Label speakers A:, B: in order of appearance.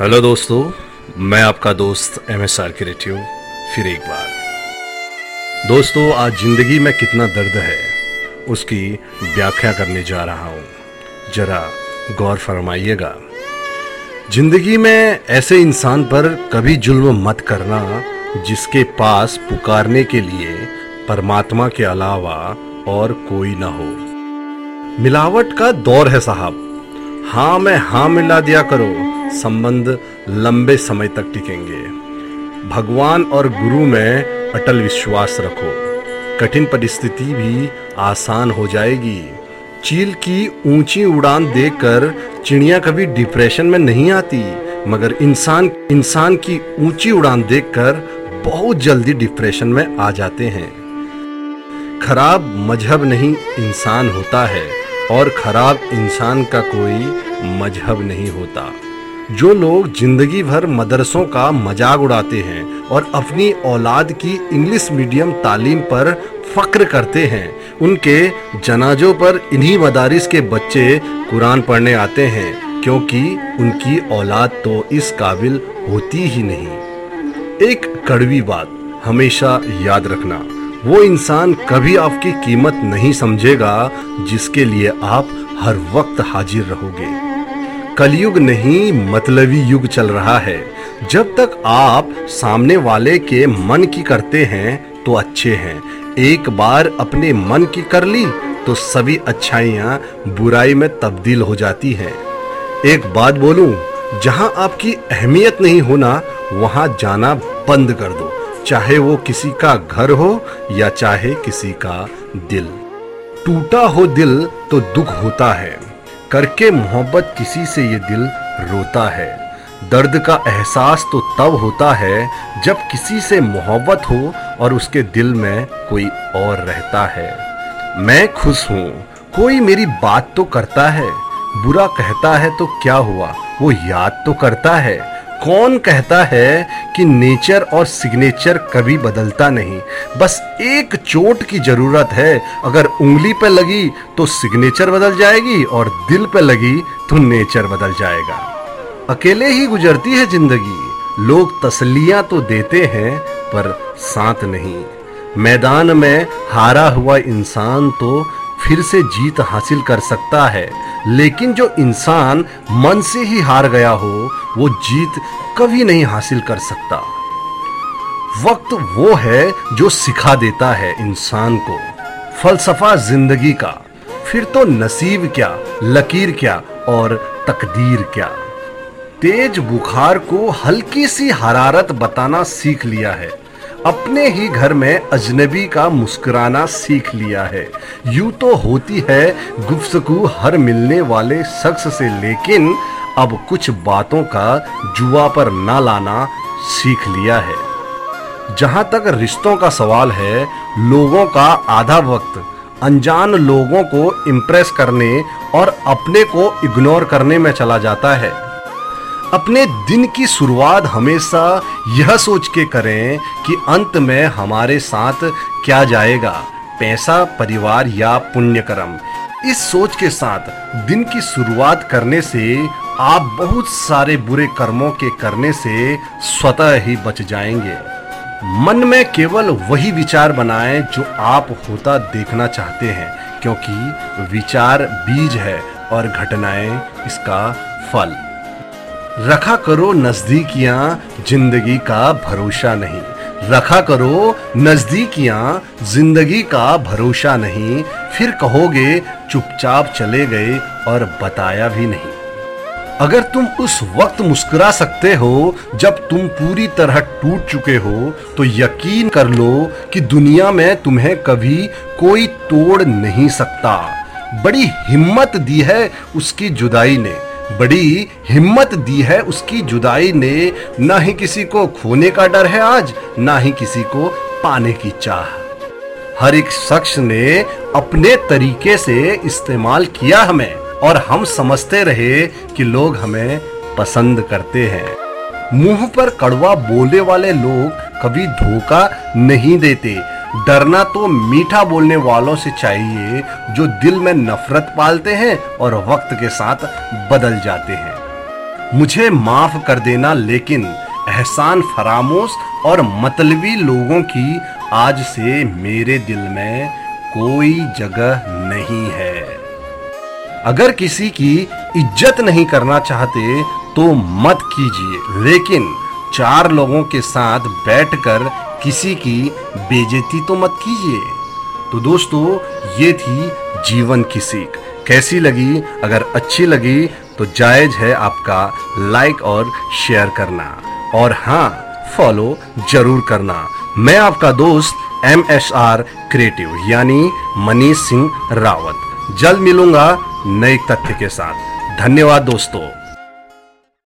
A: Hello दोस्तों, मैं आपका दोस्त एम एस आर क्रिएटिव फिर एक बार। दोस्तों, आज ज़िंदगी में कितना दर्द है, उसकी व्याख्या करने जा रहा हूँ। जरा गौर फरमाइएगा। ज़िंदगी में ऐसे इंसान पर कभी जुल्म मत करना, जिसके पास पुकारने के लिए परमात्मा के अलावा और कोई ना हो। मिलावट का दौर है साहब। हाँ में हाँ मिला दिया करो। संबंध लंबे समय तक टिकेंगे। भगवान और गुरु में अटल विश्वास रखो। कठिन परिस्थिति भी आसान हो जाएगी। चील की ऊँची उड़ान देखकर चिड़िया कभी डिप्रेशन में नहीं आती, मगर इंसान इंसान की ऊँची उड़ान देखकर बहुत जल्दी डिप्रेशन में आ जाते हैं। खराब मज़हब नहीं इंसान होता है। और खराब इंसान का कोई मज़हब नहीं होता। जो लोग ज़िंदगी भर मदरसों का मज़ाक उड़ाते हैं और अपनी औलाद की इंग्लिश मीडियम तालीम पर फक्र करते हैं, उनके जनाजों पर इन्हीं मदारिस के बच्चे कुरान पढ़ने आते हैं, क्योंकि उनकी औलाद तो इस काबिल होती ही नहीं। एक कड़वी बात हमेशा याद रखना वो इंसान कभी आपकी कीमत नहीं समझेगा, जिसके लिए आप हर वक्त हाजिर रहोगे। कलयुग नहीं, मतलबी युग चल रहा है। जब तक आप सामने वाले के मन की करते हैं तो अच्छे हैं। एक बार अपने मन की कर ली तो सभी अच्छाइयाँ बुराई में तब्दील हो जाती हैं। एक बात बोलूँ, जहाँ आपकी अहमियत नहीं होना, वहाँ जाना बंद कर दो। चाहे वो किसी का घर हो या चाहे किसी का दिल। टूटा हो दिल तो दुख होता है। करके मोहब्बत किसी से ये दिल रोता है। दर्द का एहसास तो तब होता है जब किसी से मोहब्बत हो और उसके दिल में कोई और रहता है। मैं खुश हूँ। कोई मेरी बात तो करता है। बुरा कहता है तो क्या हुआ? वो याद तो करता है। कौन कहता है कि नेचर और सिग्नेचर कभी बदलता नहीं? बस एक चोट की ज़रूरत है। अगर उंगली पे लगी तो सिग्नेचर बदल जाएगी और दिल पे लगी तो नेचर बदल जाएगा। अकेले ही गुजरती है ज़िंदगी। लोग तसलियाँ तो देते हैं, पर साथ नहीं। मैदान में हारा हुआ इंसान तो फिर से जीत हासिल कर सकता है। लेकिन जो इंसान मन से ही हार गया हो, वो जीत कभी नहीं हासिल कर सकता। वक्त वो है जो सिखा देता है इंसान को। फलसफा ज़िंदगी का, फिर तो नसीब क्या, लकीर क्या और तकदीर क्या। तेज बुखार को हल्की सी हरारत बताना सीख लिया है। अपने ही घर में अजनबी का मुस्कुराना सीख लिया है। यूँ तो होती है गुफ्तगू हर मिलने वाले शख्स से, लेकिन अब कुछ बातों का जुआ पर ना लाना सीख लिया है। जहाँ तक रिश्तों का सवाल है, लोगों का आधा वक्त, अनजान लोगों को इम्प्रेस करने और अपने को इग्नोर करने में चला जाता है। अपने दिन की शुरुआत हमेशा यह सोच के करें कि अंत में हमारे साथ क्या जाएगा, पैसा, परिवार या पुण्य कर्म इस सोच के साथ दिन की शुरुआत करने से आप बहुत सारे बुरे कर्मों के करने से स्वतः ही बच जाएँगे। मन में केवल वही विचार बनाएँ जो आप होता देखना चाहते हैं, क्योंकि विचार बीज है और घटनाएँ इसका फल। रखा करो नजदीकियाँ ज़िंदगी का भरोसा नहीं। रखा करो नजदीकियाँ ज़िंदगी का भरोसा नहीं। फिर कहोगे, चुपचाप चले गए और बताया भी नहीं। अगर तुम उस वक्त मुस्कुरा सकते हो, जब तुम पूरी तरह टूट चुके हो तो यकीन कर लो कि दुनिया में तुम्हें कभी कोई तोड़ नहीं सकता। बड़ी हिम्मत दी है उसकी जुदाई ने। बड़ी हिम्मत दी है उसकी जुदाई ने। ना ही किसी को खोने का डर है आज, ना ही किसी को पाने की चाह। हर एक शख्स ने अपने तरीके से इस्तेमाल किया हमें, और हम समझते रहे कि लोग हमें पसंद करते हैं। मुँह पर कड़वा बोले वाले लोग कभी धोखा नहीं देते। डरना तो मीठा बोलने वालों से चाहिए जो दिल में नफरत पालते हैं और वक्त के साथ बदल जाते हैं। मुझे माफ़ कर देना, लेकिन एहसान फरामोश और मतलबी लोगों की आज से मेरे दिल में कोई जगह नहीं है। अगर किसी की इज़्ज़त नहीं करना चाहते तो मत कीजिए, लेकिन चार लोगों के साथ बैठकर किसी की बेजती तो मत कीजिए। तो दोस्तों, ये थी जीवन की सीख। कैसी लगी? अगर अच्छी लगी तो जायज़ है आपका लाइक और शेयर करना। और हाँ फॉलो ज़रूर करना। मैं आपका दोस्त एम एस आर क्रिएटिव यानी मनीष सिंह रावत। जल्द मिलूँगा नए तथ्य के साथ। धन्यवाद दोस्तों।